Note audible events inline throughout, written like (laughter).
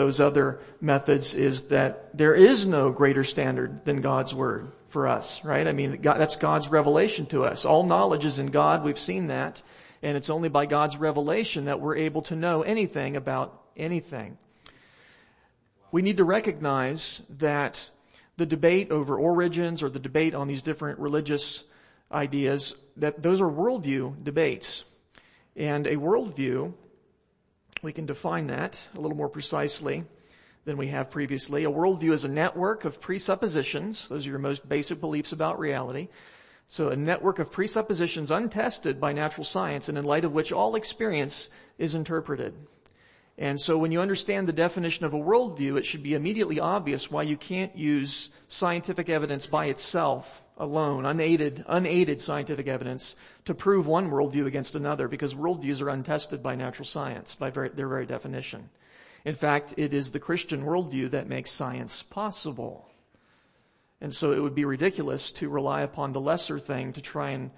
those other methods is that there is no greater standard than God's Word for us, right? I mean, that's God's revelation to us. All knowledge is in God. We've seen that. And it's only by God's revelation that we're able to know anything about anything. We need to recognize that the debate over origins or the debate on these different religious ideas, that those are worldview debates. And a worldview, we can define that a little more precisely than we have previously. A worldview is a network of presuppositions. Those are your most basic beliefs about reality. So a network of presuppositions untested by natural science and in light of which all experience is interpreted. And so when you understand the definition of a worldview, it should be immediately obvious why you can't use scientific evidence by itself alone, unaided, unaided scientific evidence to prove one worldview against another because worldviews are untested by natural science, by very, their very definition. In fact, it is the Christian worldview that makes science possible. And so it would be ridiculous to rely upon the lesser thing to try and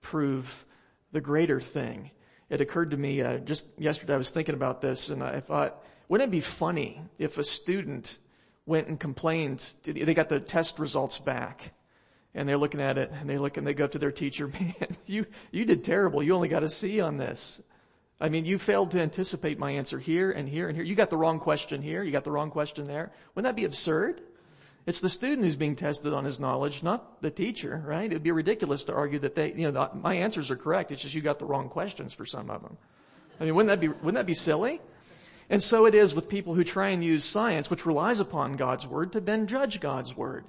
prove the greater thing. It occurred to me uh, just yesterday. I was thinking about this, and I thought, wouldn't it be funny if a student went and complained? They got the test results back, and they're looking at it, and they look and they go up to their teacher, (laughs) man, you you did terrible. You only got a C on this. I mean, you failed to anticipate my answer here and here and here. You got the wrong question here. You got the wrong question there. Wouldn't that be absurd? It's the student who's being tested on his knowledge, not the teacher, right? It'd be ridiculous to argue that they, you know, my answers are correct. It's just you got the wrong questions for some of them. I mean, wouldn't that be, wouldn't that be silly? And so it is with people who try and use science, which relies upon God's word, to then judge God's word.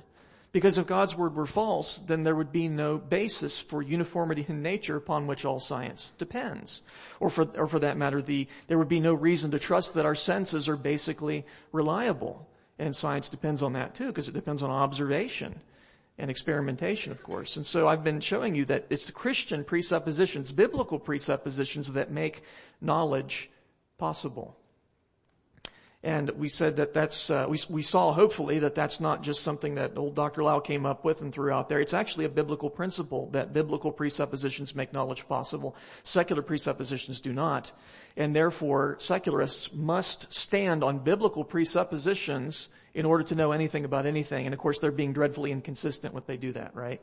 Because if God's word were false, then there would be no basis for uniformity in nature upon which all science depends. Or for, or for that matter, the, there would be no reason to trust that our senses are basically reliable. And science depends on that too, because it depends on observation and experimentation, of course. And so I've been showing you that it's the Christian presuppositions, biblical presuppositions that make knowledge possible. And we said that that's, uh, we, we saw hopefully that that's not just something that old Dr. Lisle came up with and threw out there. It's actually a biblical principle that biblical presuppositions make knowledge possible. Secular presuppositions do not. And therefore, secularists must stand on biblical presuppositions in order to know anything about anything. And of course, they're being dreadfully inconsistent when they do that, right?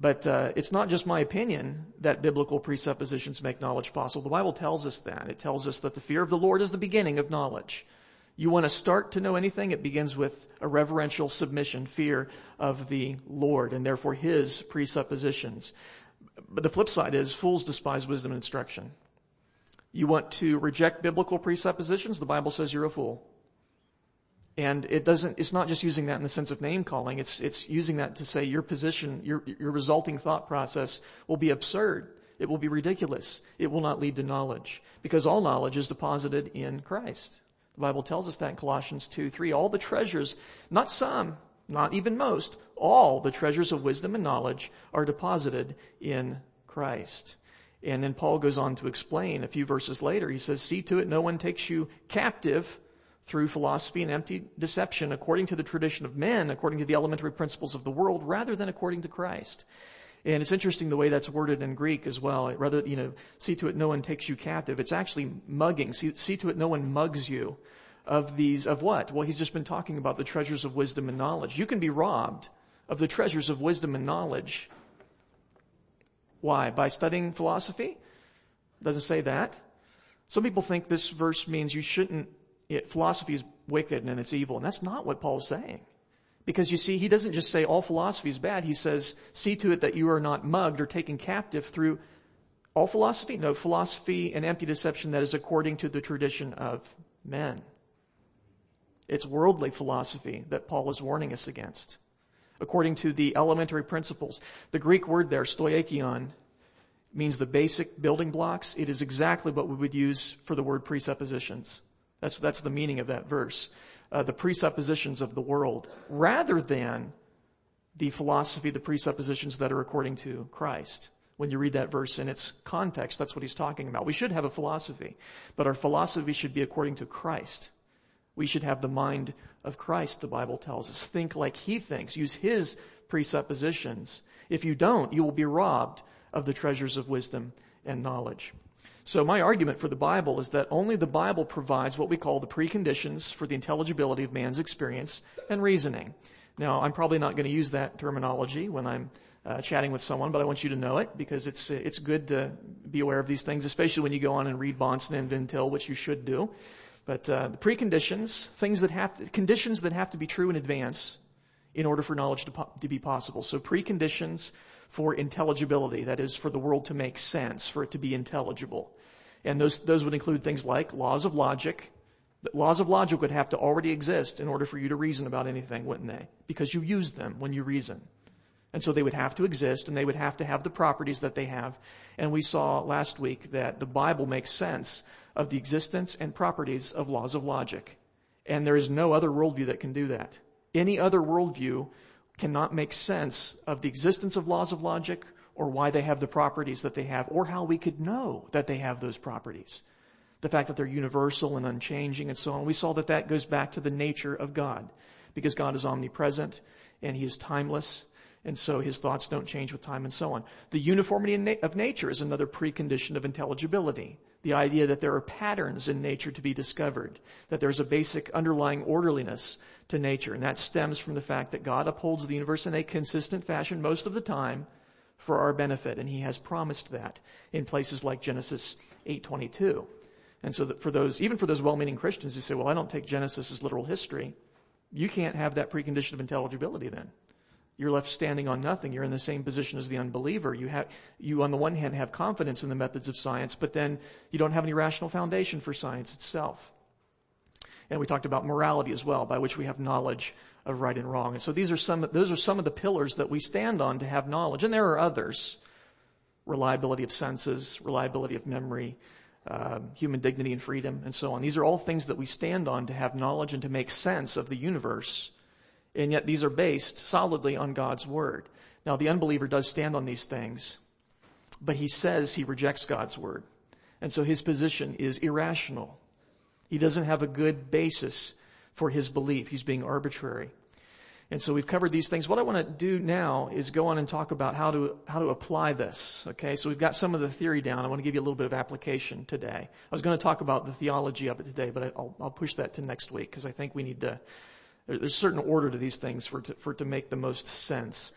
But uh, it's not just my opinion that biblical presuppositions make knowledge possible. The Bible tells us that. It tells us that the fear of the Lord is the beginning of knowledge. You want to start to know anything, it begins with a reverential submission, fear of the Lord, and therefore His presuppositions. But the flip side is fools despise wisdom and instruction. You want to reject biblical presuppositions, the Bible says you're a fool. And it doesn't, it's not just using that in the sense of name calling, it's, it's using that to say your position, your, your resulting thought process will be absurd. It will be ridiculous. It will not lead to knowledge. Because all knowledge is deposited in Christ. The Bible tells us that in Colossians 2, 3. All the treasures, not some, not even most, all the treasures of wisdom and knowledge are deposited in Christ. And then Paul goes on to explain a few verses later. He says, see to it no one takes you captive through philosophy and empty deception according to the tradition of men, according to the elementary principles of the world, rather than according to Christ. And it's interesting the way that's worded in Greek as well. Rather, you know, see to it no one takes you captive. It's actually mugging. See, see to it no one mugs you of these, of what? Well, he's just been talking about the treasures of wisdom and knowledge. You can be robbed of the treasures of wisdom and knowledge. Why? By studying philosophy? Doesn't say that. Some people think this verse means you shouldn't it, philosophy is wicked and it's evil. And that's not what Paul's saying. Because you see, he doesn't just say all philosophy is bad. He says, see to it that you are not mugged or taken captive through all philosophy? No, philosophy and empty deception that is according to the tradition of men. It's worldly philosophy that Paul is warning us against. According to the elementary principles. The Greek word there, stoichion, means the basic building blocks. It is exactly what we would use for the word presuppositions. That's, that's the meaning of that verse. Uh, the presuppositions of the world, rather than the philosophy, the presuppositions that are according to Christ. When you read that verse in its context, that's what he's talking about. We should have a philosophy, but our philosophy should be according to Christ. We should have the mind of Christ, the Bible tells us. Think like he thinks. Use his presuppositions. If you don't, you will be robbed of the treasures of wisdom and knowledge. So my argument for the Bible is that only the Bible provides what we call the preconditions for the intelligibility of man's experience and reasoning. Now, I'm probably not going to use that terminology when I'm uh, chatting with someone, but I want you to know it because it's it's good to be aware of these things, especially when you go on and read Bahnsen and Van Til, which you should do. But uh, the preconditions, things that have to, conditions that have to be true in advance in order for knowledge to, po- to be possible. So preconditions for intelligibility, that is, for the world to make sense, for it to be intelligible. And those, those would include things like laws of logic. Laws of logic would have to already exist in order for you to reason about anything, wouldn't they? Because you use them when you reason. And so they would have to exist and they would have to have the properties that they have. And we saw last week that the Bible makes sense of the existence and properties of laws of logic. And there is no other worldview that can do that. Any other worldview cannot make sense of the existence of laws of logic or why they have the properties that they have or how we could know that they have those properties. The fact that they're universal and unchanging and so on. We saw that that goes back to the nature of God because God is omnipresent and he is timeless and so his thoughts don't change with time and so on. The uniformity of nature is another precondition of intelligibility. The idea that there are patterns in nature to be discovered, that there's a basic underlying orderliness to nature, and that stems from the fact that God upholds the universe in a consistent fashion most of the time for our benefit, and he has promised that in places like Genesis 8:22. And so that for those, even for those well-meaning Christians who say, well, I don't take Genesis as literal history, you can't have that precondition of intelligibility then. You're left standing on nothing. You're in the same position as the unbeliever. You have, you on the one hand have confidence in the methods of science, but then you don't have any rational foundation for science itself. And we talked about morality as well, by which we have knowledge of right and wrong. And so these are some, those are some of the pillars that we stand on to have knowledge. And there are others. Reliability of senses, reliability of memory, uh, human dignity and freedom, and so on. These are all things that we stand on to have knowledge and to make sense of the universe and yet these are based solidly on God's word. Now the unbeliever does stand on these things, but he says he rejects God's word. And so his position is irrational. He doesn't have a good basis for his belief. He's being arbitrary. And so we've covered these things. What I want to do now is go on and talk about how to, how to apply this. Okay, so we've got some of the theory down. I want to give you a little bit of application today. I was going to talk about the theology of it today, but I'll, I'll push that to next week because I think we need to there's a certain order to these things for to, for it to make the most sense.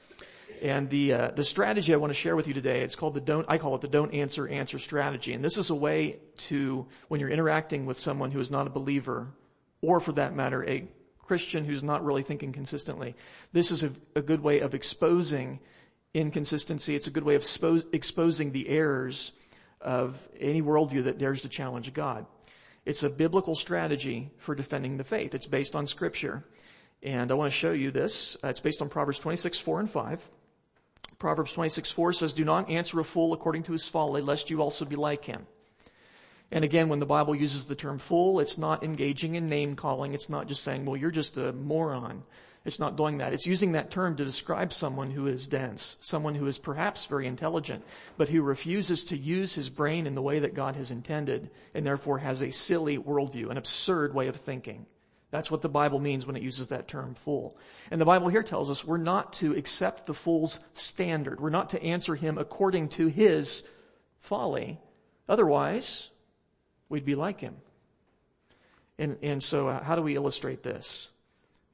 And the uh, the strategy I want to share with you today, it's called the don't I call it the don't answer answer strategy. And this is a way to when you're interacting with someone who is not a believer, or for that matter, a Christian who's not really thinking consistently. This is a, a good way of exposing inconsistency. It's a good way of expo- exposing the errors of any worldview that dares to challenge God. It's a biblical strategy for defending the faith. It's based on scripture. And I want to show you this. Uh, it's based on Proverbs 26, 4 and 5. Proverbs 26, 4 says, Do not answer a fool according to his folly, lest you also be like him. And again, when the Bible uses the term fool, it's not engaging in name calling. It's not just saying, well, you're just a moron. It's not doing that. It's using that term to describe someone who is dense, someone who is perhaps very intelligent, but who refuses to use his brain in the way that God has intended, and therefore has a silly worldview, an absurd way of thinking. That's what the Bible means when it uses that term fool. And the Bible here tells us we're not to accept the fool's standard. We're not to answer him according to his folly. Otherwise, we'd be like him. And, and so uh, how do we illustrate this?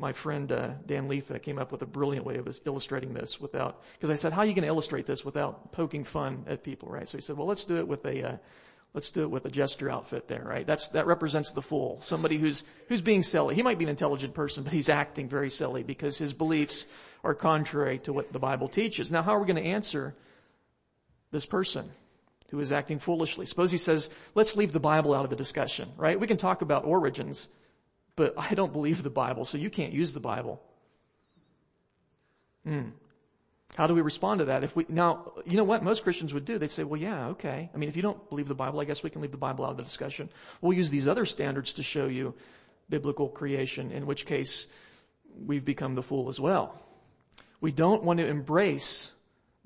my friend uh, Dan Lietha came up with a brilliant way of illustrating this without, because I said, how are you going to illustrate this without poking fun at people, right? So he said, well, let's do it with a, uh, let's do it with a jester outfit there, right? That's, that represents the fool. Somebody who's, who's being silly. He might be an intelligent person, but he's acting very silly because his beliefs are contrary to what the Bible teaches. Now, how are we going to answer this person? Who is acting foolishly. Suppose he says, let's leave the Bible out of the discussion, right? We can talk about origins, but I don't believe the Bible, so you can't use the Bible. Hmm. How do we respond to that? If we, now, you know what most Christians would do? They'd say, well, yeah, okay. I mean, if you don't believe the Bible, I guess we can leave the Bible out of the discussion. We'll use these other standards to show you biblical creation, in which case we've become the fool as well. We don't want to embrace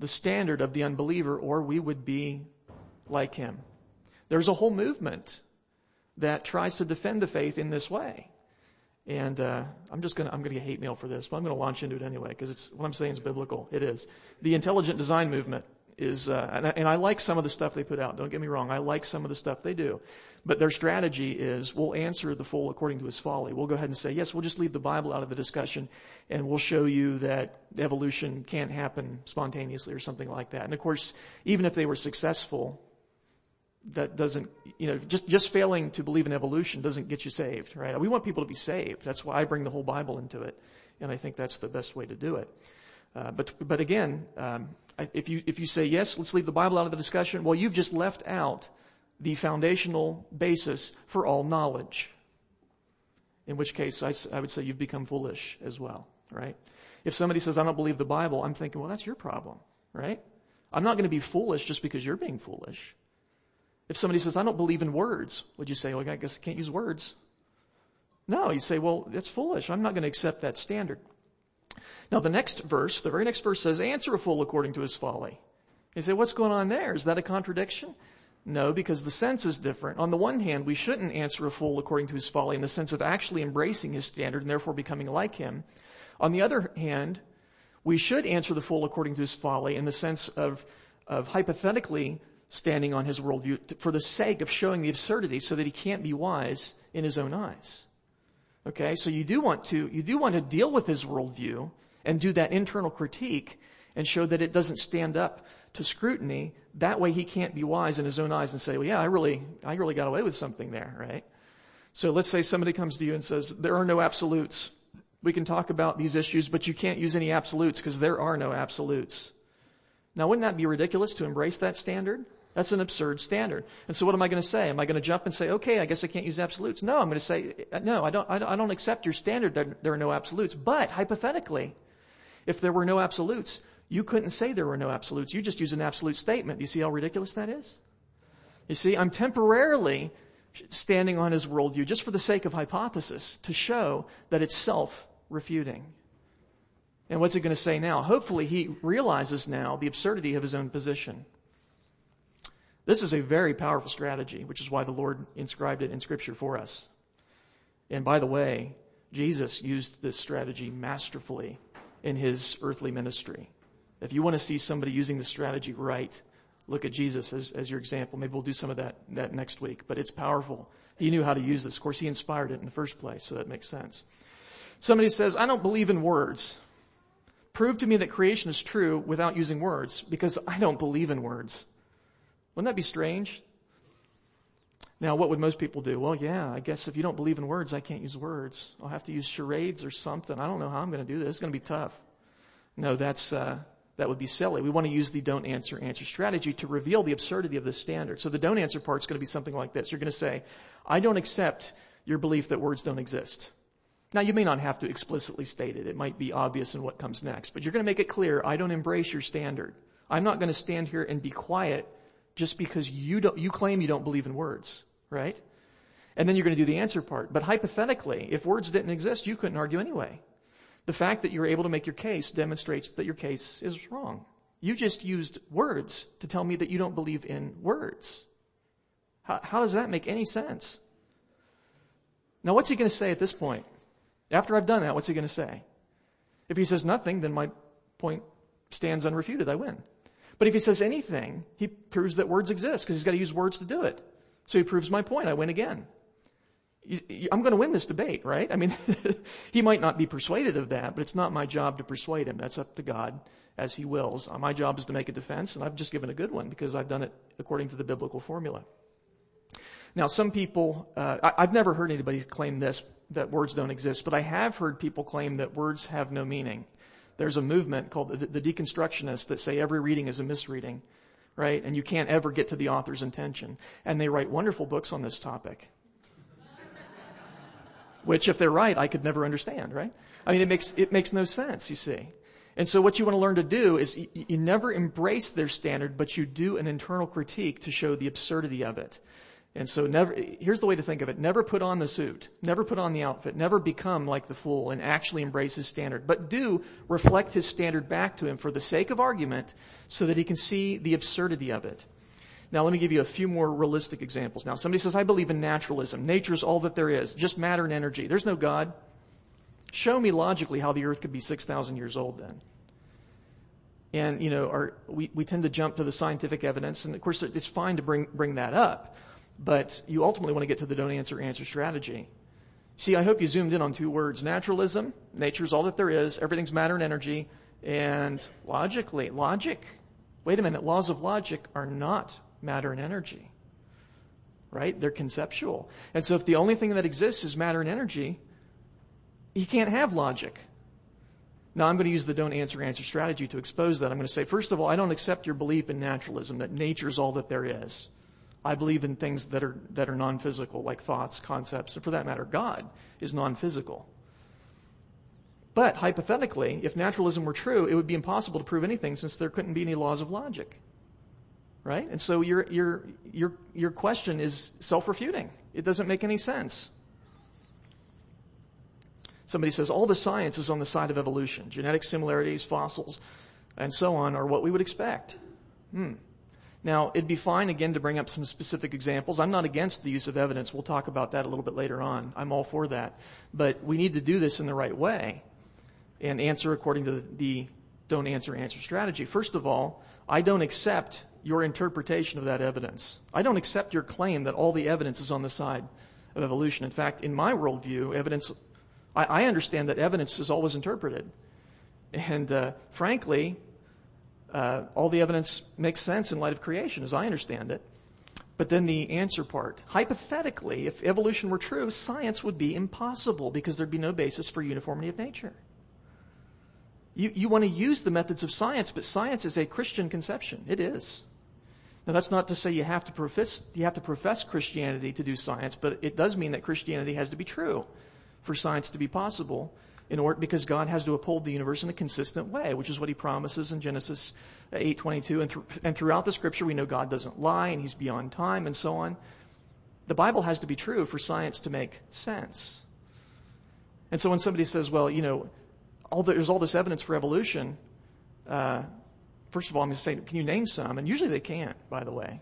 the standard of the unbeliever or we would be like him. There's a whole movement that tries to defend the faith in this way. And uh, I'm just gonna I'm gonna get hate mail for this, but I'm gonna launch into it anyway because it's what I'm saying is biblical. It is the intelligent design movement. is, uh, and, I, and I like some of the stuff they put out. Don't get me wrong. I like some of the stuff they do. But their strategy is we'll answer the fool according to his folly. We'll go ahead and say, yes, we'll just leave the Bible out of the discussion and we'll show you that evolution can't happen spontaneously or something like that. And of course, even if they were successful, that doesn't, you know, just, just failing to believe in evolution doesn't get you saved, right? We want people to be saved. That's why I bring the whole Bible into it. And I think that's the best way to do it. Uh, but, but again, um, if you, if you say, yes, let's leave the Bible out of the discussion, well, you've just left out the foundational basis for all knowledge. In which case, I, I would say you've become foolish as well, right? If somebody says, I don't believe the Bible, I'm thinking, well, that's your problem, right? I'm not going to be foolish just because you're being foolish. If somebody says, I don't believe in words, would you say, well, I guess I can't use words? No, you say, well, that's foolish. I'm not going to accept that standard. Now the next verse, the very next verse says, answer a fool according to his folly. You say, what's going on there? Is that a contradiction? No, because the sense is different. On the one hand, we shouldn't answer a fool according to his folly in the sense of actually embracing his standard and therefore becoming like him. On the other hand, we should answer the fool according to his folly in the sense of, of hypothetically standing on his worldview for the sake of showing the absurdity so that he can't be wise in his own eyes. Okay, so you do want to, you do want to deal with his worldview and do that internal critique and show that it doesn't stand up to scrutiny. That way he can't be wise in his own eyes and say, well yeah, I really, I really got away with something there, right? So let's say somebody comes to you and says, there are no absolutes. We can talk about these issues, but you can't use any absolutes because there are no absolutes. Now wouldn't that be ridiculous to embrace that standard? That's an absurd standard. And so what am I going to say? Am I going to jump and say, okay, I guess I can't use absolutes? No, I'm going to say, no, I don't, I don't accept your standard that there are no absolutes. But hypothetically, if there were no absolutes, you couldn't say there were no absolutes. You just use an absolute statement. You see how ridiculous that is? You see, I'm temporarily standing on his worldview just for the sake of hypothesis to show that it's self-refuting. And what's he going to say now? Hopefully he realizes now the absurdity of his own position. This is a very powerful strategy, which is why the Lord inscribed it in scripture for us. And by the way, Jesus used this strategy masterfully in his earthly ministry. If you want to see somebody using the strategy right, look at Jesus as, as your example. Maybe we'll do some of that, that next week, but it's powerful. He knew how to use this. Of course, he inspired it in the first place, so that makes sense. Somebody says, I don't believe in words. Prove to me that creation is true without using words, because I don't believe in words. Wouldn't that be strange? Now, what would most people do? Well, yeah, I guess if you don't believe in words, I can't use words. I'll have to use charades or something. I don't know how I'm going to do this. It's going to be tough. No, that's, uh, that would be silly. We want to use the don't answer answer strategy to reveal the absurdity of this standard. So the don't answer part is going to be something like this. You're going to say, I don't accept your belief that words don't exist. Now you may not have to explicitly state it. It might be obvious in what comes next, but you're going to make it clear, I don't embrace your standard. I'm not going to stand here and be quiet just because you don't, you claim you don't believe in words, right? And then you're going to do the answer part. But hypothetically, if words didn't exist, you couldn't argue anyway. The fact that you're able to make your case demonstrates that your case is wrong. You just used words to tell me that you don't believe in words. How, how does that make any sense? Now what's he going to say at this point? After I've done that, what's he going to say? If he says nothing, then my point stands unrefuted. I win. But if he says anything, he proves that words exist because he's got to use words to do it. So he proves my point. I win again. I'm going to win this debate, right? I mean, (laughs) he might not be persuaded of that, but it's not my job to persuade him. That's up to God as he wills. Uh, my job is to make a defense, and I've just given a good one because I've done it according to the biblical formula. Now, some people, uh, I, I've never heard anybody claim this, that words don't exist, but I have heard people claim that words have no meaning there's a movement called the, the deconstructionists that say every reading is a misreading, right? And you can't ever get to the author's intention. And they write wonderful books on this topic. Which if they're right, I could never understand, right? I mean, it makes, it makes no sense, you see. And so what you want to learn to do is you, you never embrace their standard, but you do an internal critique to show the absurdity of it. And so never, here's the way to think of it. Never put on the suit. Never put on the outfit. Never become like the fool and actually embrace his standard. But do reflect his standard back to him for the sake of argument so that he can see the absurdity of it. Now let me give you a few more realistic examples. Now somebody says, I believe in naturalism. Nature is all that there is. Just matter and energy. There's no God. Show me logically how the earth could be 6,000 years old then. And, you know, our, we, we tend to jump to the scientific evidence, and of course it's fine to bring, bring that up, but you ultimately want to get to the don't answer answer strategy. See, I hope you zoomed in on two words. Naturalism, nature's all that there is, everything's matter and energy, and logically, logic. Wait a minute, laws of logic are not matter and energy. Right? They're conceptual. And so if the only thing that exists is matter and energy, you can't have logic. Now I'm going to use the don't answer answer strategy to expose that. I'm going to say, first of all, I don't accept your belief in naturalism, that nature's all that there is. I believe in things that are, that are non-physical, like thoughts, concepts, and for that matter, God is non-physical. But hypothetically, if naturalism were true, it would be impossible to prove anything since there couldn't be any laws of logic. Right? And so your, your, your, your question is self-refuting. It doesn't make any sense. Somebody says all the science is on the side of evolution. Genetic similarities, fossils, and so on are what we would expect. Hmm. Now, it'd be fine again to bring up some specific examples. I'm not against the use of evidence. We'll talk about that a little bit later on. I'm all for that. But we need to do this in the right way and answer according to the don't answer answer strategy. First of all, I don't accept your interpretation of that evidence. I don't accept your claim that all the evidence is on the side of evolution. In fact, in my worldview, evidence, I, I understand that evidence is always interpreted. And uh, frankly, uh, all the evidence makes sense in light of creation, as I understand it. But then the answer part. Hypothetically, if evolution were true, science would be impossible because there'd be no basis for uniformity of nature. You, you want to use the methods of science, but science is a Christian conception. It is. Now that's not to say you have to profess, you have to profess Christianity to do science, but it does mean that Christianity has to be true for science to be possible in order, because God has to uphold the universe in a consistent way, which is what he promises in Genesis 8:22 and, th- and throughout the scripture we know God doesn't lie and he's beyond time and so on. The Bible has to be true for science to make sense. And so when somebody says, well, you know, all the, there's all this evidence for evolution, uh, first of all, I'm going to say, can you name some? And usually they can't, by the way.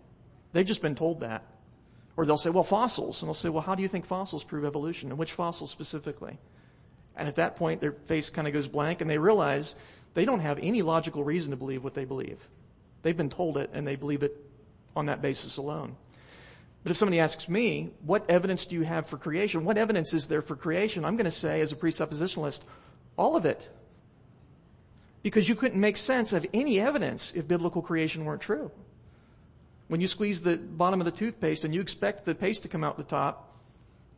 They've just been told that. Or they'll say, well, fossils. And they'll say, well, how do you think fossils prove evolution? And which fossils specifically? And at that point, their face kind of goes blank and they realize they don't have any logical reason to believe what they believe. They've been told it and they believe it on that basis alone. But if somebody asks me, what evidence do you have for creation? What evidence is there for creation? I'm going to say, as a presuppositionalist, all of it. Because you couldn't make sense of any evidence if biblical creation weren't true. When you squeeze the bottom of the toothpaste and you expect the paste to come out the top,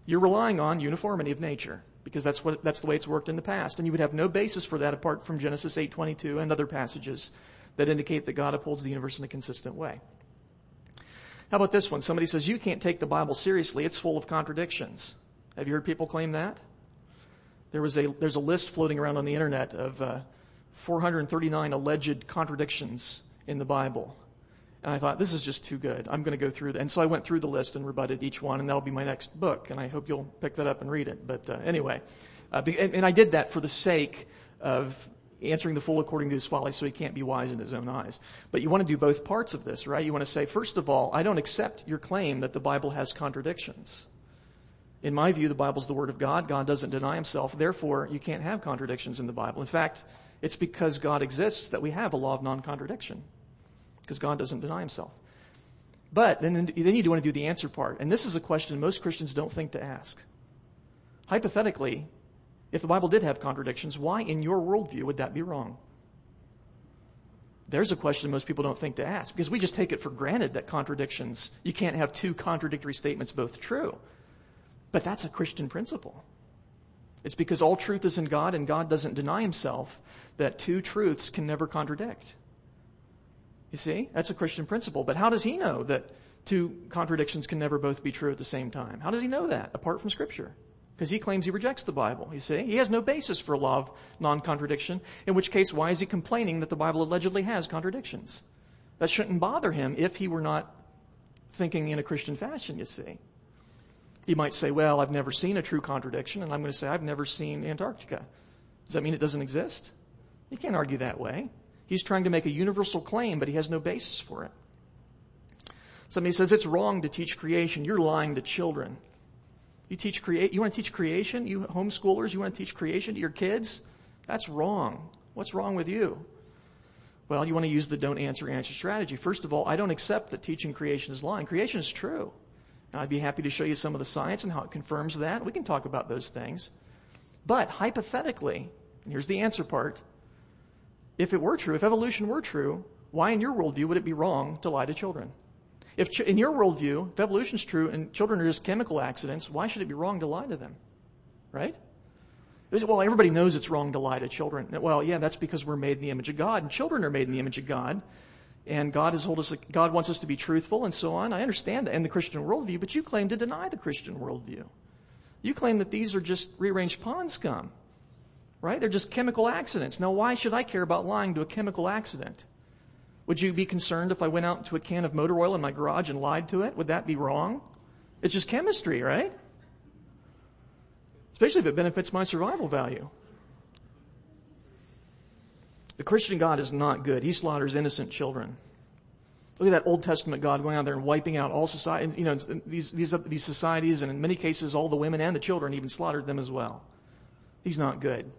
you're relying on uniformity of nature because that's what that's the way it's worked in the past and you would have no basis for that apart from Genesis 8:22 and other passages that indicate that God upholds the universe in a consistent way. How about this one? Somebody says you can't take the Bible seriously. It's full of contradictions. Have you heard people claim that? There was a there's a list floating around on the internet of uh, 439 alleged contradictions in the Bible. And I thought, this is just too good. I'm going to go through. And so I went through the list and rebutted each one, and that'll be my next book. And I hope you'll pick that up and read it. But uh, anyway, uh, and, and I did that for the sake of answering the fool according to his folly so he can't be wise in his own eyes. But you want to do both parts of this, right? You want to say, first of all, I don't accept your claim that the Bible has contradictions. In my view, the Bible's the Word of God. God doesn't deny Himself. Therefore, you can't have contradictions in the Bible. In fact, it's because God exists that we have a law of non-contradiction because God doesn't deny himself. But then, then you want to do the answer part. And this is a question most Christians don't think to ask. Hypothetically, if the Bible did have contradictions, why in your worldview would that be wrong? There's a question most people don't think to ask because we just take it for granted that contradictions, you can't have two contradictory statements both true. But that's a Christian principle. It's because all truth is in God and God doesn't deny himself that two truths can never contradict. You see? That's a Christian principle. But how does he know that two contradictions can never both be true at the same time? How does he know that apart from scripture? Because he claims he rejects the Bible, you see? He has no basis for law of non-contradiction, in which case why is he complaining that the Bible allegedly has contradictions? That shouldn't bother him if he were not thinking in a Christian fashion, you see. He might say, well, I've never seen a true contradiction, and I'm going to say, I've never seen Antarctica. Does that mean it doesn't exist? You can't argue that way. He's trying to make a universal claim, but he has no basis for it. Somebody says it's wrong to teach creation. You're lying to children. You teach create, you want to teach creation? You homeschoolers, you want to teach creation to your kids? That's wrong. What's wrong with you? Well, you want to use the don't answer answer strategy. First of all, I don't accept that teaching creation is lying. Creation is true. I'd be happy to show you some of the science and how it confirms that. We can talk about those things. But hypothetically, and here's the answer part, if it were true, if evolution were true, why in your worldview would it be wrong to lie to children? If ch- in your worldview, if evolution is true and children are just chemical accidents, why should it be wrong to lie to them? Right? Well, everybody knows it's wrong to lie to children. Well, yeah, that's because we're made in the image of God, and children are made in the image of God. And God has told us, God wants us to be truthful and so on. I understand that in the Christian worldview, but you claim to deny the Christian worldview. You claim that these are just rearranged pond scum. Right? They're just chemical accidents. Now why should I care about lying to a chemical accident? Would you be concerned if I went out to a can of motor oil in my garage and lied to it? Would that be wrong? It's just chemistry, right? Especially if it benefits my survival value. The Christian God is not good. He slaughters innocent children. Look at that Old Testament God going out there and wiping out all society, you know, these, these, these societies and in many cases all the women and the children even slaughtered them as well. He's not good.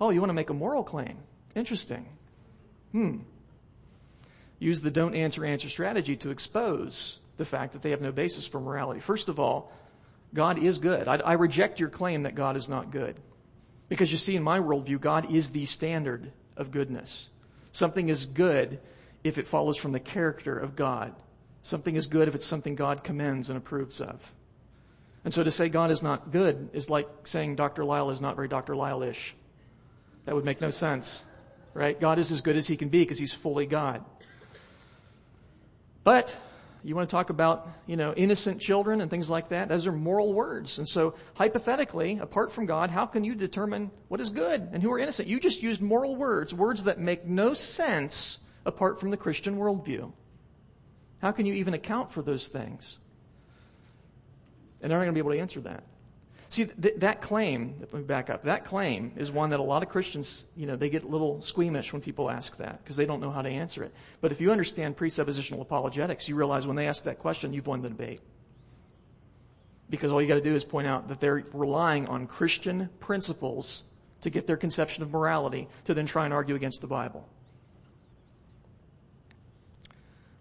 Oh, you want to make a moral claim? Interesting. Hmm. Use the don't answer answer strategy to expose the fact that they have no basis for morality. First of all, God is good. I, I reject your claim that God is not good. Because you see, in my worldview, God is the standard of goodness. Something is good if it follows from the character of God. Something is good if it's something God commends and approves of. And so to say God is not good is like saying Dr. Lisle is not very Dr. Lisle-ish. That would make no sense, right? God is as good as he can be because he's fully God. But you want to talk about, you know, innocent children and things like that? Those are moral words. And so hypothetically, apart from God, how can you determine what is good and who are innocent? You just used moral words, words that make no sense apart from the Christian worldview. How can you even account for those things? And they're not going to be able to answer that. See, th- that claim, let me back up, that claim is one that a lot of Christians, you know, they get a little squeamish when people ask that because they don't know how to answer it. But if you understand presuppositional apologetics, you realize when they ask that question, you've won the debate. Because all you gotta do is point out that they're relying on Christian principles to get their conception of morality to then try and argue against the Bible.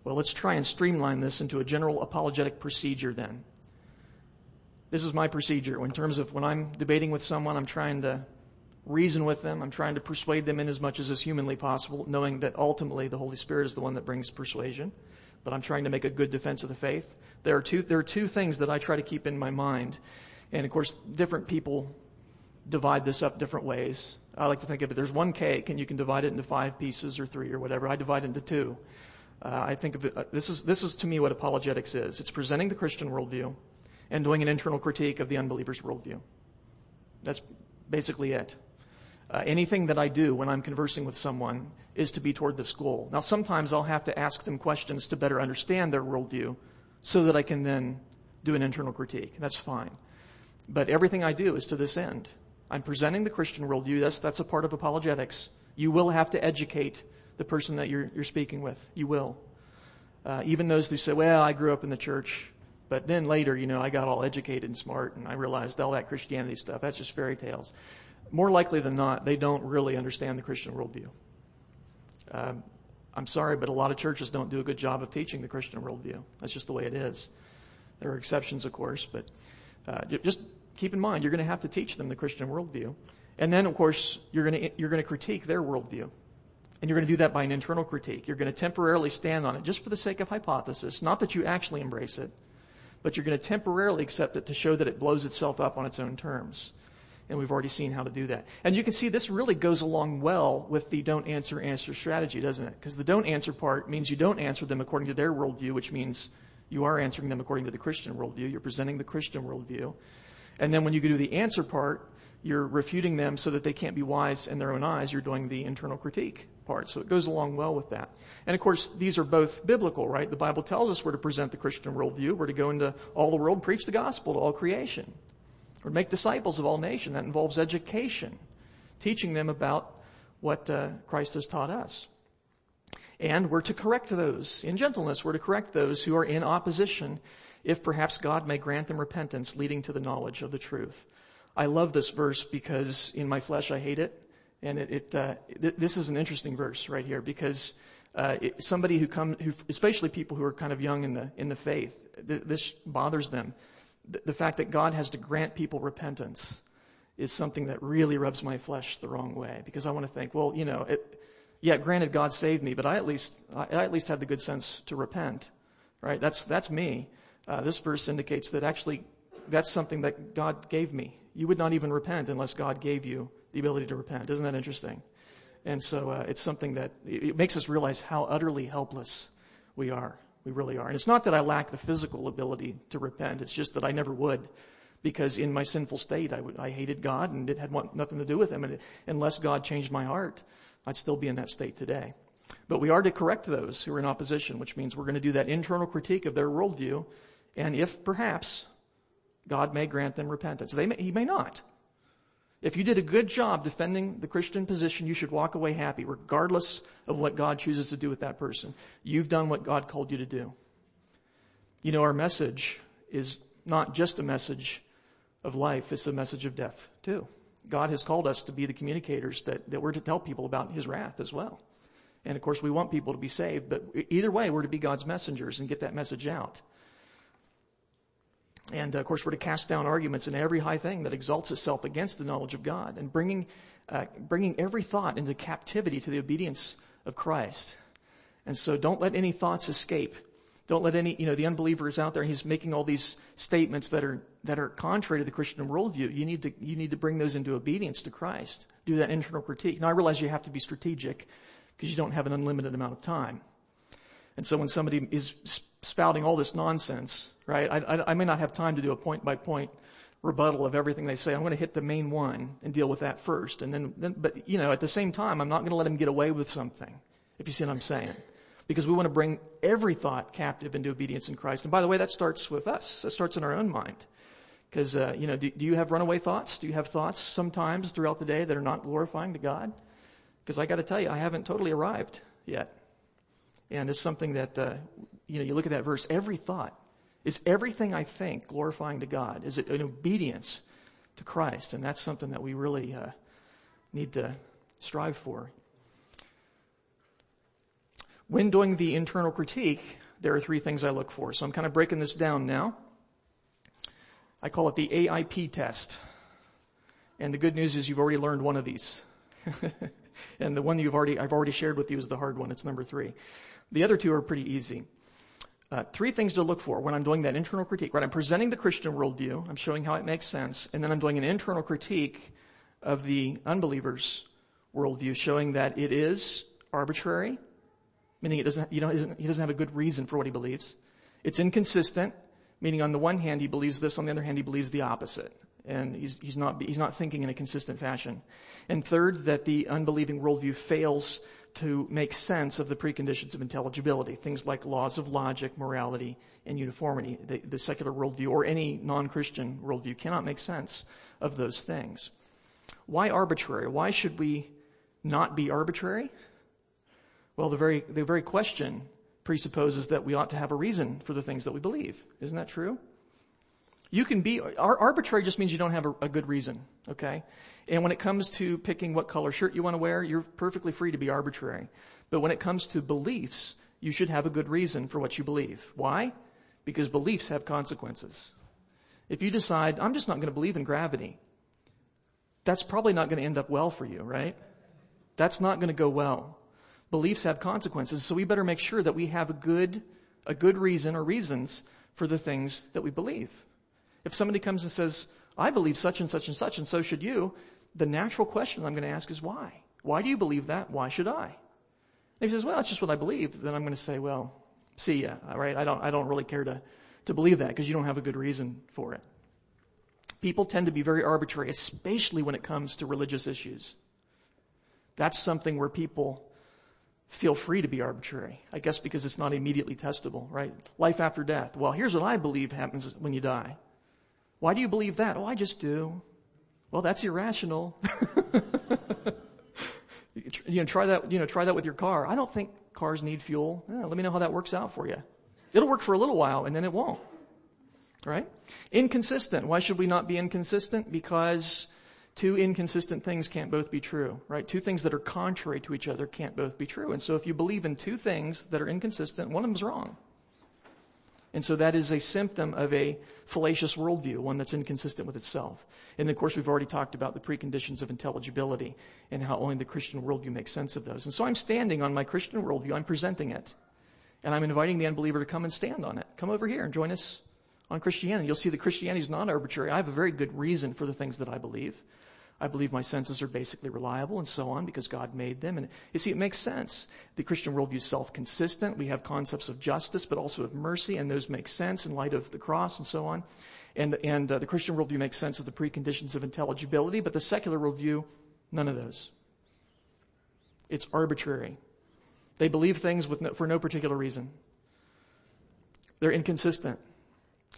Well, let's try and streamline this into a general apologetic procedure then. This is my procedure. In terms of when I'm debating with someone, I'm trying to reason with them. I'm trying to persuade them in as much as is humanly possible, knowing that ultimately the Holy Spirit is the one that brings persuasion. But I'm trying to make a good defense of the faith. There are two, there are two things that I try to keep in my mind. And of course, different people divide this up different ways. I like to think of it, there's one cake and you can divide it into five pieces or three or whatever. I divide it into two. Uh, I think of it, uh, this is, this is to me what apologetics is. It's presenting the Christian worldview and doing an internal critique of the unbeliever's worldview. That's basically it. Uh, anything that I do when I'm conversing with someone is to be toward this goal. Now sometimes I'll have to ask them questions to better understand their worldview so that I can then do an internal critique. That's fine. But everything I do is to this end. I'm presenting the Christian worldview. That's, that's a part of apologetics. You will have to educate the person that you're, you're speaking with. You will. Uh, even those who say, well, I grew up in the church. But then later, you know, I got all educated and smart and I realized all that Christianity stuff, that's just fairy tales. More likely than not, they don't really understand the Christian worldview. Um, I'm sorry, but a lot of churches don't do a good job of teaching the Christian worldview. That's just the way it is. There are exceptions, of course, but uh, just keep in mind you're going to have to teach them the Christian worldview, and then, of course, you're going to you're going to critique their worldview, and you're going to do that by an internal critique. You're going to temporarily stand on it just for the sake of hypothesis, not that you actually embrace it, but you're going to temporarily accept it to show that it blows itself up on its own terms. And we've already seen how to do that. And you can see this really goes along well with the don't answer answer strategy, doesn't it? Because the don't answer part means you don't answer them according to their worldview, which means you are answering them according to the Christian worldview. You're presenting the Christian worldview. And then when you do the answer part, you're refuting them so that they can't be wise in their own eyes. You're doing the internal critique part. So it goes along well with that. And of course, these are both biblical, right? The Bible tells us we're to present the Christian worldview. We're to go into all the world, preach the gospel to all creation. We're to make disciples of all nations. That involves education, teaching them about what uh, Christ has taught us. And we're to correct those in gentleness. We're to correct those who are in opposition if perhaps God may grant them repentance leading to the knowledge of the truth. I love this verse because in my flesh I hate it And it, it uh, th- this is an interesting verse right here because uh, it, somebody who comes, who, especially people who are kind of young in the in the faith, th- this bothers them. The, the fact that God has to grant people repentance is something that really rubs my flesh the wrong way because I want to think, well, you know, it, yeah, granted God saved me, but I at least I, I at least had the good sense to repent, right? That's that's me. Uh, this verse indicates that actually that's something that God gave me. You would not even repent unless God gave you the ability to repent. Isn't that interesting? And so uh, it's something that it makes us realize how utterly helpless we are. We really are. And it's not that I lack the physical ability to repent. It's just that I never would. Because in my sinful state, I, hated God and it had nothing to do with Him. And unless God changed my heart, I'd still be in that state today. But we are to correct those who are in opposition, which means we're going to do that internal critique of their worldview. And if perhaps God may grant them repentance, may, He may not. If you did a good job defending the Christian position, you should walk away happy, regardless of what God chooses to do with that person. You've done what God called you to do. You know, our message is not just a message of life, it's a message of death, too. God has called us to be the communicators that, that we're to tell people about His wrath as well. And of course, we want people to be saved, but either way, we're to be God's messengers and get that message out. And uh, of course, we're to cast down arguments and every high thing that exalts itself against the knowledge of God, and bringing uh, bringing every thought into captivity to the obedience of Christ. And so, don't let any thoughts escape. Don't let any, you know, the unbeliever is out there. and He's making all these statements that are that are contrary to the Christian worldview. You need to you need to bring those into obedience to Christ. Do that internal critique. Now, I realize you have to be strategic because you don't have an unlimited amount of time. And so, when somebody is spouting all this nonsense, right? I, I, I may not have time to do a point by point rebuttal of everything they say. I'm going to hit the main one and deal with that first. And then, then, but you know, at the same time, I'm not going to let them get away with something. If you see what I'm saying. Because we want to bring every thought captive into obedience in Christ. And by the way, that starts with us. That starts in our own mind. Because, uh, you know, do, do you have runaway thoughts? Do you have thoughts sometimes throughout the day that are not glorifying to God? Because I got to tell you, I haven't totally arrived yet. And it's something that, uh, you know, you look at that verse, every thought is everything I think glorifying to God? Is it an obedience to Christ? And that's something that we really uh, need to strive for. When doing the internal critique, there are three things I look for. So I'm kind of breaking this down now. I call it the AIP test. And the good news is you've already learned one of these. (laughs) and the one you've already, I've already shared with you is the hard one. It's number three. The other two are pretty easy. Uh, three things to look for when I'm doing that internal critique, right? I'm presenting the Christian worldview. I'm showing how it makes sense. And then I'm doing an internal critique of the unbeliever's worldview, showing that it is arbitrary, meaning it doesn't, you know, he doesn't have a good reason for what he believes. It's inconsistent, meaning on the one hand he believes this, on the other hand he believes the opposite. And he's, he's not, he's not thinking in a consistent fashion. And third, that the unbelieving worldview fails to make sense of the preconditions of intelligibility, things like laws of logic, morality, and uniformity. The, the secular worldview or any non-Christian worldview cannot make sense of those things. Why arbitrary? Why should we not be arbitrary? Well, the very, the very question presupposes that we ought to have a reason for the things that we believe. Isn't that true? You can be, arbitrary just means you don't have a, a, good reason, okay? And when it comes to picking what color shirt you want to wear, you're perfectly free to be arbitrary. But when it comes to beliefs, you should have a good reason for what you believe. Why? Because beliefs have consequences. If you decide, I'm just not going to believe in gravity, that's probably not going to end up well for you, right? That's not going to go well. Beliefs have consequences, so we better make sure that we have a good, a good reason or reasons for the things that we believe. If somebody comes and says, I believe such and such and such and so should you, the natural question I'm going to ask is why? Why do you believe that? Why should I? if he says, well, it's just what I believe, then I'm going to say, well, see ya, alright? I don't, I don't really care to, to believe that because you don't have a good reason for it. People tend to be very arbitrary, especially when it comes to religious issues. That's something where people feel free to be arbitrary. I guess because it's not immediately testable, right? Life after death. Well, here's what I believe happens when you die. Why do you believe that? Oh, I just do. Well, that's irrational. (laughs) you know, try that, you know, try that with your car. I don't think cars need fuel. Yeah, let me know how that works out for you. It'll work for a little while and then it won't. Right? Inconsistent. Why should we not be inconsistent? Because Two inconsistent things can't both be true, right? Two things that are contrary to each other can't both be true. And so if you believe in two things that are inconsistent, one of them's wrong. And so that is a symptom of a fallacious worldview, one that's inconsistent with itself. And of course, we've already talked about the preconditions of intelligibility and how only the Christian worldview makes sense of those. And so I'm standing on my Christian worldview. I'm presenting it. And I'm inviting the unbeliever to come and stand on it. Come over here and join us on Christianity. You'll see that Christianity is not arbitrary. I have a very good reason for the things that I believe. I believe my senses are basically reliable and so on because God made them. And you see, it makes sense. The Christian worldview is self-consistent. We have concepts of justice, but also of mercy, and those make sense in light of the cross and so on. And, and uh, the Christian worldview makes sense of the preconditions of intelligibility, but the secular worldview, none of those. It's arbitrary. They believe things no, for no particular reason. They're inconsistent.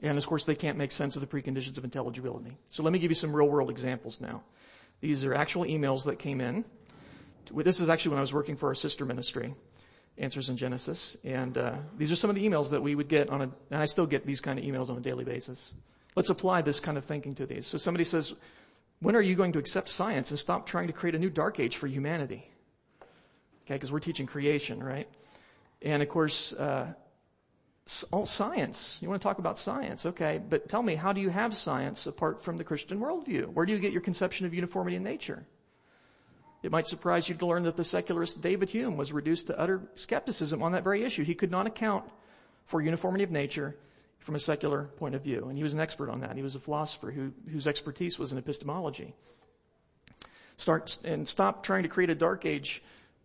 And of course, they can't make sense of the preconditions of intelligibility. So let me give you some real world examples now. These are actual emails that came in. This is actually when I was working for our sister ministry, Answers in Genesis. And uh, these are some of the emails that we would get on a, and I still get these kind of emails on a daily basis. Let's apply this kind of thinking to these. So somebody says, when are you going to accept science and stop trying to create a new dark age for humanity? Okay, because we're teaching creation, right? And of course, uh, oh, science. You want to talk about science. Okay. But tell me, how do you have science apart from the Christian worldview? Where do you get your conception of uniformity in nature? It might surprise you to learn that the secularist David Hume was reduced to utter skepticism on that very issue. He could not account for uniformity of nature from a secular point of view. And he was an expert on that. He was a philosopher who, whose expertise was in epistemology. Start and stop trying to create a dark age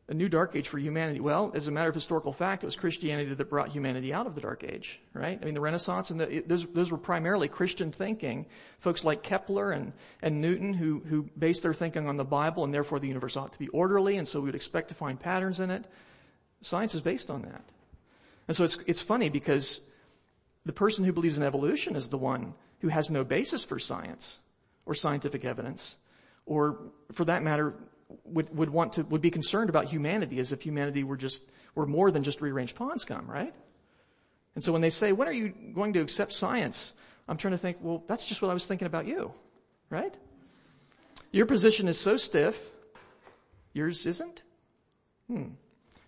a new dark age for humanity. Well, as a matter of historical fact, it was Christianity that brought humanity out of the dark age, right? I mean, the Renaissance and the, it, those, those were primarily Christian thinking. Folks like Kepler and, and Newton who, who based their thinking on the Bible and therefore the universe ought to be orderly and so we would expect to find patterns in it. Science is based on that. And so it's, it's funny because the person who believes in evolution is the one who has no basis for science or scientific evidence or for that matter, would, would want to, would be concerned about humanity as if humanity were just, were more than just rearranged pawn scum, right? And so when they say, when are you going to accept science? I'm trying to think, well, that's just what I was thinking about you, right? Your position is so stiff, yours isn't? Hmm.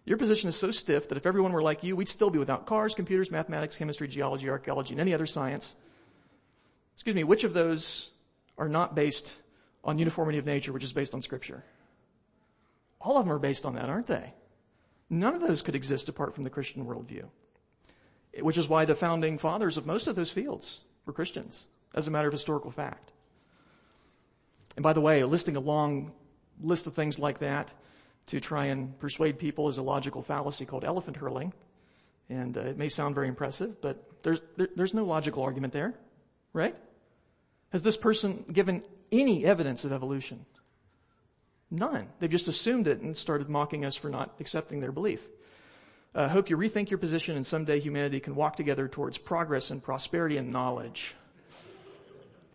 Your position is so stiff that if everyone were like you, we'd still be without cars, computers, mathematics, chemistry, geology, archaeology, and any other science. Excuse me, which of those are not based on uniformity of nature, which is based on scripture? All of them are based on that, aren't they? None of those could exist apart from the Christian worldview. Which is why the founding fathers of most of those fields were Christians, as a matter of historical fact. And by the way, listing a long list of things like that to try and persuade people is a logical fallacy called elephant hurling. And uh, it may sound very impressive, but there's, there, there's no logical argument there, right? Has this person given any evidence of evolution? None. They've just assumed it and started mocking us for not accepting their belief. I uh, hope you rethink your position and someday humanity can walk together towards progress and prosperity and knowledge.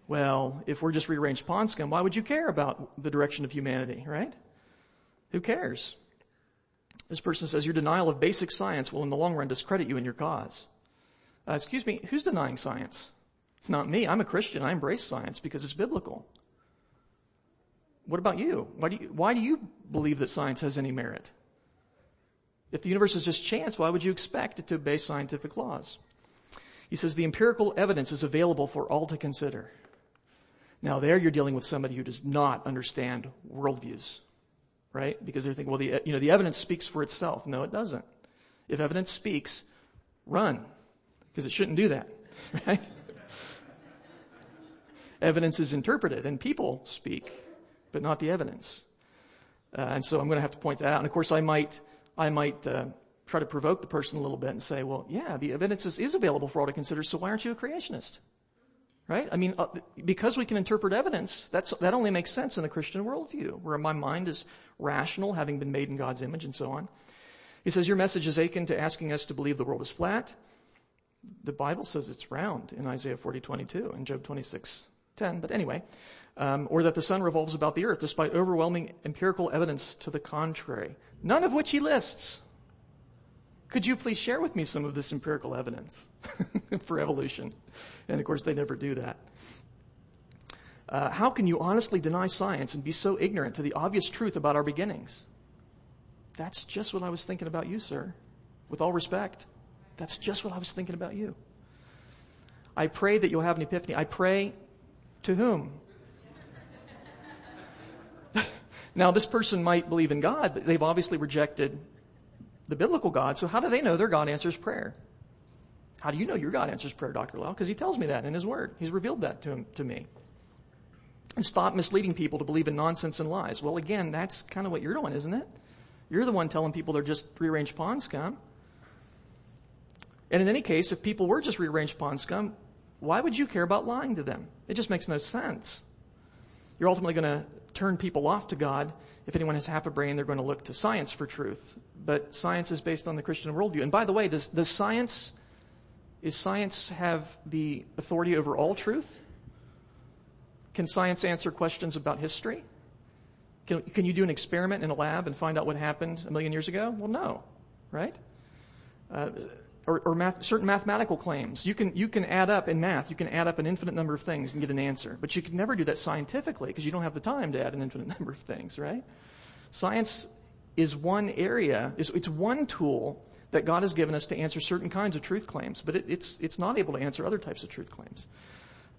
Well, if we're just rearranged pawn scum, why would you care about the direction of humanity, right? Who cares? This person says your denial of basic science will in the long run discredit you and your cause. Uh, excuse me, who's denying science? It's Not me. I'm a Christian. I embrace science because it's biblical. What about you? Why do you, why do you believe that science has any merit? If the universe is just chance, why would you expect it to obey scientific laws? He says the empirical evidence is available for all to consider. Now there you're dealing with somebody who does not understand worldviews, right? Because they're thinking, well, the, you know, the evidence speaks for itself. No, it doesn't. If evidence speaks, run. Because it shouldn't do that, (laughs) right? evidence is interpreted and people speak but not the evidence. Uh, and so I'm going to have to point that out. And of course, I might, I might uh, try to provoke the person a little bit and say, well, yeah, the evidence is, is available for all to consider. So why aren't you a creationist? Right? I mean, uh, because we can interpret evidence, that's, that only makes sense in a Christian worldview, where my mind is rational, having been made in God's image and so on. He says, your message is akin to asking us to believe the world is flat. The Bible says it's round in Isaiah 40, 22 and Job 26, 10. But anyway, um, or that the sun revolves about the earth, despite overwhelming empirical evidence to the contrary, none of which he lists. Could you please share with me some of this empirical evidence (laughs) for evolution? And of course, they never do that. Uh, how can you honestly deny science and be so ignorant to the obvious truth about our beginnings? That's just what I was thinking about you, sir. With all respect, that's just what I was thinking about you. I pray that you'll have an epiphany. I pray to whom? Now, this person might believe in God, but they've obviously rejected the biblical God. So how do they know their God answers prayer? How do you know your God answers prayer, Dr. Lisle? Because he tells me that in his word. He's revealed that to, him, to me. And stop misleading people to believe in nonsense and lies. Well, again, that's kind of what you're doing, isn't it? You're the one telling people they're just rearranged pawn scum. And in any case, if people were just rearranged pawn scum, why would you care about lying to them? It just makes no sense. You're ultimately going to turn people off to God. If anyone has half a brain, they're going to look to science for truth. But science is based on the Christian worldview. And by the way, does, does science, is science have the authority over all truth? Can science answer questions about history? Can, can you do an experiment in a lab and find out what happened a million years ago? Well, no, right? Uh, or, or math, certain mathematical claims. You can, you can add up in math, you can add up an infinite number of things and get an answer. But you can never do that scientifically because you don't have the time to add an infinite (laughs) number of things, right? Science is one area, is, it's one tool that God has given us to answer certain kinds of truth claims, but it, it's, it's not able to answer other types of truth claims.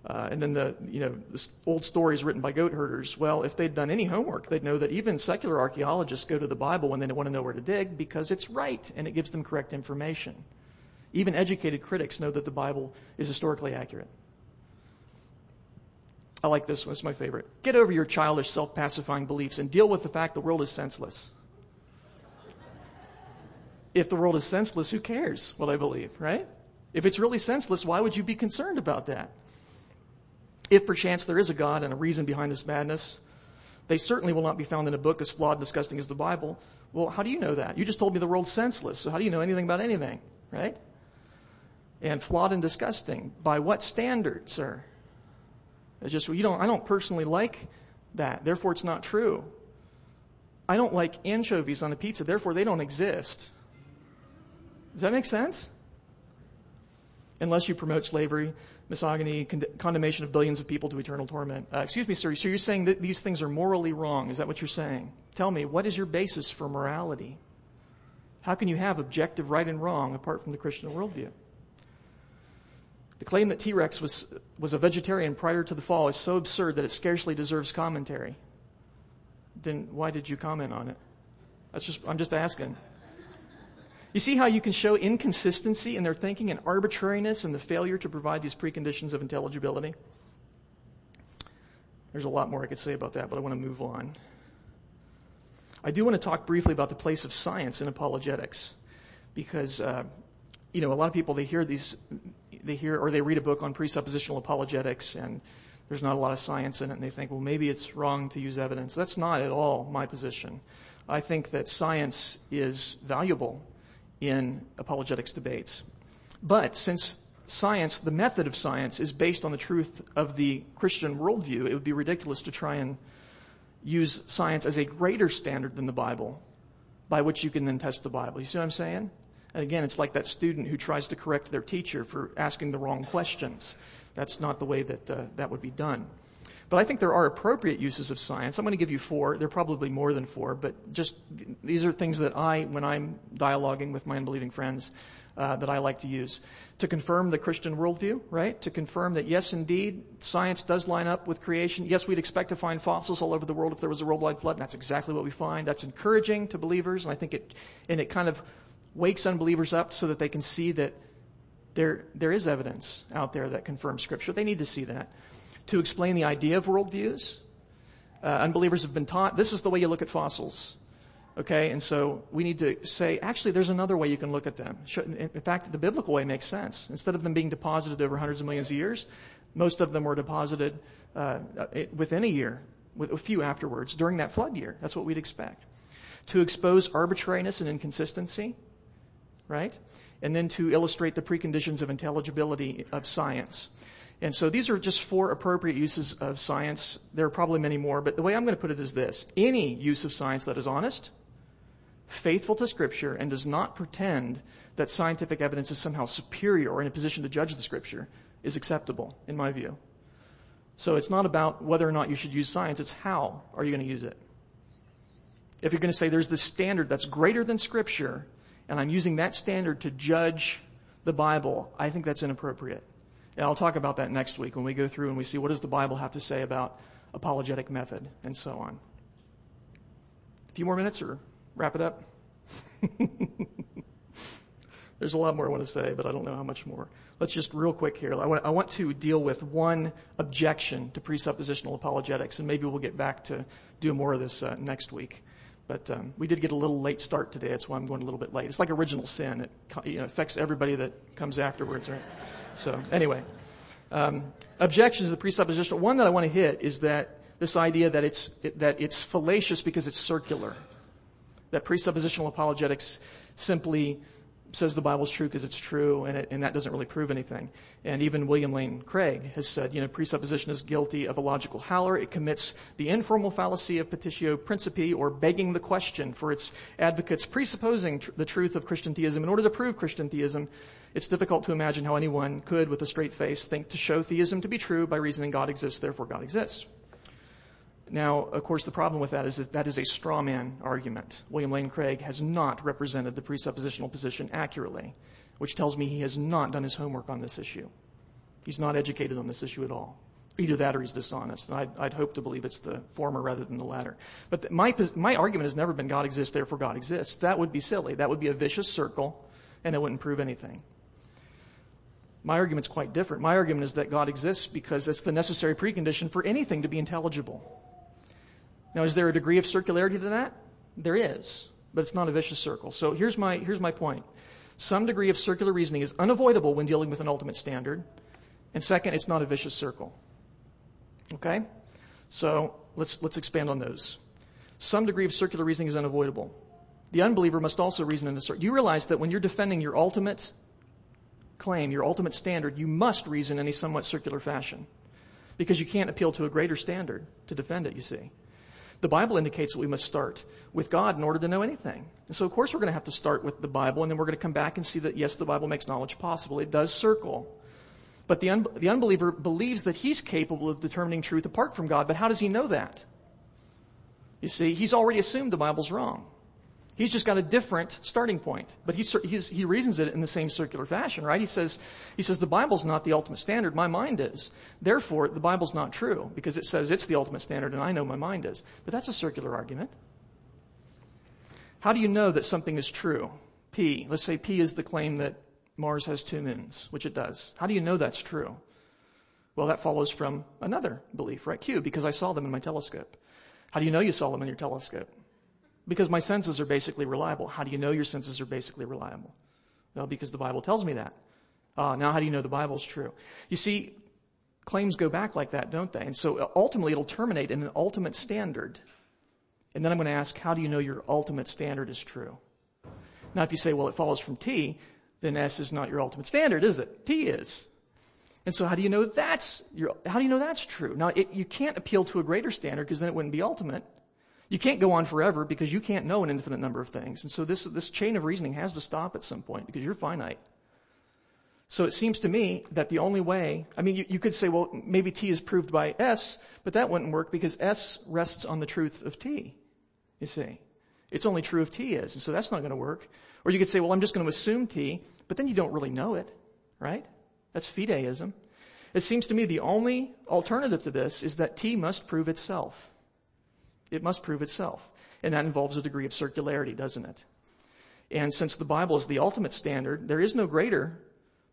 Uh, and then the, you know, the old stories written by goat herders. Well, if they'd done any homework, they'd know that even secular archaeologists go to the Bible when they want to know where to dig because it's right and it gives them correct information. Even educated critics know that the Bible is historically accurate. I like this one. It's my favorite. Get over your childish self-pacifying beliefs and deal with the fact the world is senseless. If the world is senseless, who cares what I believe, right? If it's really senseless, why would you be concerned about that? If perchance there is a God and a reason behind this madness, they certainly will not be found in a book as flawed and disgusting as the Bible. Well, how do you know that? You just told me the world's senseless, so how do you know anything about anything, right? And flawed and disgusting. By what standard, sir? It's just, you don't, I don't personally like that. Therefore it's not true. I don't like anchovies on a pizza. Therefore they don't exist. Does that make sense? Unless you promote slavery, misogyny, con- condemnation of billions of people to eternal torment. Uh, excuse me, sir. So you're saying that these things are morally wrong. Is that what you're saying? Tell me, what is your basis for morality? How can you have objective right and wrong apart from the Christian worldview? The claim that T-Rex was, was a vegetarian prior to the fall is so absurd that it scarcely deserves commentary. Then why did you comment on it? That's just, I'm just asking. You see how you can show inconsistency in their thinking and arbitrariness and the failure to provide these preconditions of intelligibility? There's a lot more I could say about that, but I want to move on. I do want to talk briefly about the place of science in apologetics because, uh, you know, a lot of people, they hear these they hear or they read a book on presuppositional apologetics and there's not a lot of science in it and they think, well, maybe it's wrong to use evidence. That's not at all my position. I think that science is valuable in apologetics debates. But since science, the method of science is based on the truth of the Christian worldview, it would be ridiculous to try and use science as a greater standard than the Bible by which you can then test the Bible. You see what I'm saying? Again, it's like that student who tries to correct their teacher for asking the wrong questions. That's not the way that uh, that would be done. But I think there are appropriate uses of science. I'm going to give you four. There are probably more than four, but just these are things that I, when I'm dialoguing with my unbelieving friends, uh, that I like to use to confirm the Christian worldview, right? To confirm that yes, indeed, science does line up with creation. Yes, we'd expect to find fossils all over the world if there was a worldwide flood. And that's exactly what we find. That's encouraging to believers, and I think it, and it kind of wakes unbelievers up so that they can see that there, there is evidence out there that confirms scripture. They need to see that. To explain the idea of worldviews, uh, unbelievers have been taught this is the way you look at fossils. Okay, and so we need to say, actually, there's another way you can look at them. In fact, the biblical way makes sense. Instead of them being deposited over hundreds of millions of years, most of them were deposited uh, within a year, with a few afterwards, during that flood year. That's what we'd expect. To expose arbitrariness and inconsistency, right? And then to illustrate the preconditions of intelligibility of science. And so these are just four appropriate uses of science. There are probably many more, but the way I'm going to put it is this. Any use of science that is honest, faithful to scripture, and does not pretend that scientific evidence is somehow superior or in a position to judge the scripture is acceptable, in my view. So it's not about whether or not you should use science, it's how are you going to use it. If you're going to say there's this standard that's greater than scripture, and I'm using that standard to judge the Bible, I think that's inappropriate. And I'll talk about that next week when we go through and we see what does the Bible have to say about apologetic method and so on. A few more minutes or wrap it up? (laughs) There's a lot more I want to say, but I don't know how much more. Let's just real quick here. I want, I want to deal with one objection to presuppositional apologetics, and maybe we'll get back to do more of this uh, next week. But um, we did get a little late start today. That's why I'm going a little bit late. It's like original sin. It you know, affects everybody that comes afterwards, right? So anyway, um, objections to the presuppositional. One that I want to hit is that this idea that it's that it's fallacious because it's circular. That presuppositional apologetics simply says the Bible's true because it's true, and, it, and, that doesn't really prove anything. And even William Lane Craig has said, you know, presupposition is guilty of a logical howler. It commits the informal fallacy of petitio principii, or begging the question for its advocates, presupposing tr- the truth of Christian theism in order to prove Christian theism. It's difficult to imagine how anyone could, with a straight face, think to show theism to be true by reasoning God exists, therefore God exists. Now, of course, the problem with that is that that is a straw man argument. William Lane Craig has not represented the presuppositional position accurately, which tells me he has not done his homework on this issue. He's not educated on this issue at all. Either that or he's dishonest. And I'd, I'd hope to believe it's the former rather than the latter. But the, my, my argument has never been God exists, therefore God exists. That would be silly. That would be a vicious circle, and it wouldn't prove anything. My argument's quite different. My argument is that God exists because it's the necessary precondition for anything to be intelligible. Now, is there a degree of circularity to that? There is, but it's not a vicious circle. So here's my, here's my point. Some degree of circular reasoning is unavoidable when dealing with an ultimate standard. And second, it's not a vicious circle. Okay? So let's, let's expand on those. Some degree of circular reasoning is unavoidable. The unbeliever must also reason in a circle. Do you realize that when you're defending your ultimate claim, your ultimate standard, you must reason in a somewhat circular fashion? Because you can't appeal to a greater standard to defend it, you see. The Bible indicates that we must start with God in order to know anything. And so of course we're going to have to start with the Bible and then we're going to come back and see that yes, the Bible makes knowledge possible. It does circle. But the, un- the unbeliever believes that he's capable of determining truth apart from God, but how does he know that? You see, he's already assumed the Bible's wrong. He's just got a different starting point, but he's, he reasons it in the same circular fashion, right? He says, he says the Bible's not the ultimate standard, my mind is. Therefore, the Bible's not true because it says it's the ultimate standard and I know my mind is. But that's a circular argument. How do you know that something is true? P. Let's say P is the claim that Mars has two moons, which it does. How do you know that's true? Well, that follows from another belief, right? Q, because I saw them in my telescope. How do you know you saw them in your telescope? Because my senses are basically reliable. How do you know your senses are basically reliable? Well, because the Bible tells me that. Uh, now how do you know the Bible's true? You see, claims go back like that, don't they? And so uh, ultimately it'll terminate in an ultimate standard. And then I'm going to ask, how do you know your ultimate standard is true? Now if you say, well, it follows from T, then S is not your ultimate standard, is it? T is. And so how do you know that's your, how do you know that's true? Now it, you can't appeal to a greater standard because then it wouldn't be ultimate. You can't go on forever because you can't know an infinite number of things. And so this, this chain of reasoning has to stop at some point because you're finite. So it seems to me that the only way, I mean, you, you, could say, well, maybe T is proved by S, but that wouldn't work because S rests on the truth of T. You see. It's only true if T is, and so that's not going to work. Or you could say, well, I'm just going to assume T, but then you don't really know it, right? That's fideism. It seems to me the only alternative to this is that T must prove itself. It must prove itself. And that involves a degree of circularity, doesn't it? And since the Bible is the ultimate standard, there is no greater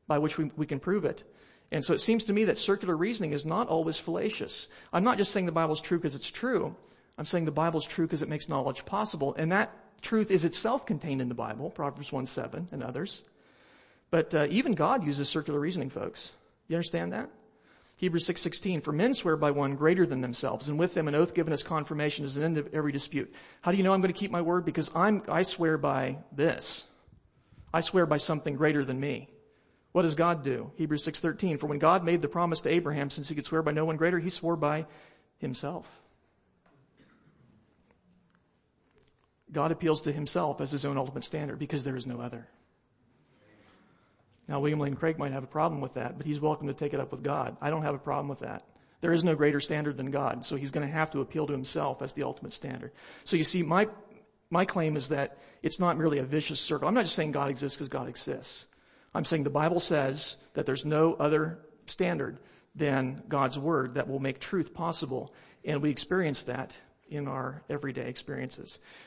by which we, we can prove it. And so it seems to me that circular reasoning is not always fallacious. I'm not just saying the Bible is true because it's true. I'm saying the Bible is true because it makes knowledge possible. And that truth is itself contained in the Bible, Proverbs 1 7 and others. But uh, even God uses circular reasoning, folks. You understand that? Hebrews 6:16 for men swear by one greater than themselves and with them an oath given as confirmation is an end of every dispute. How do you know I'm going to keep my word because I'm I swear by this. I swear by something greater than me. What does God do? Hebrews 6:13 for when God made the promise to Abraham since he could swear by no one greater he swore by himself. God appeals to himself as his own ultimate standard because there is no other. Now, William Lane Craig might have a problem with that, but he's welcome to take it up with God. I don't have a problem with that. There is no greater standard than God, so he's going to have to appeal to himself as the ultimate standard. So you see, my, my claim is that it's not merely a vicious circle. I'm not just saying God exists because God exists. I'm saying the Bible says that there's no other standard than God's Word that will make truth possible. And we experience that in our everyday experiences.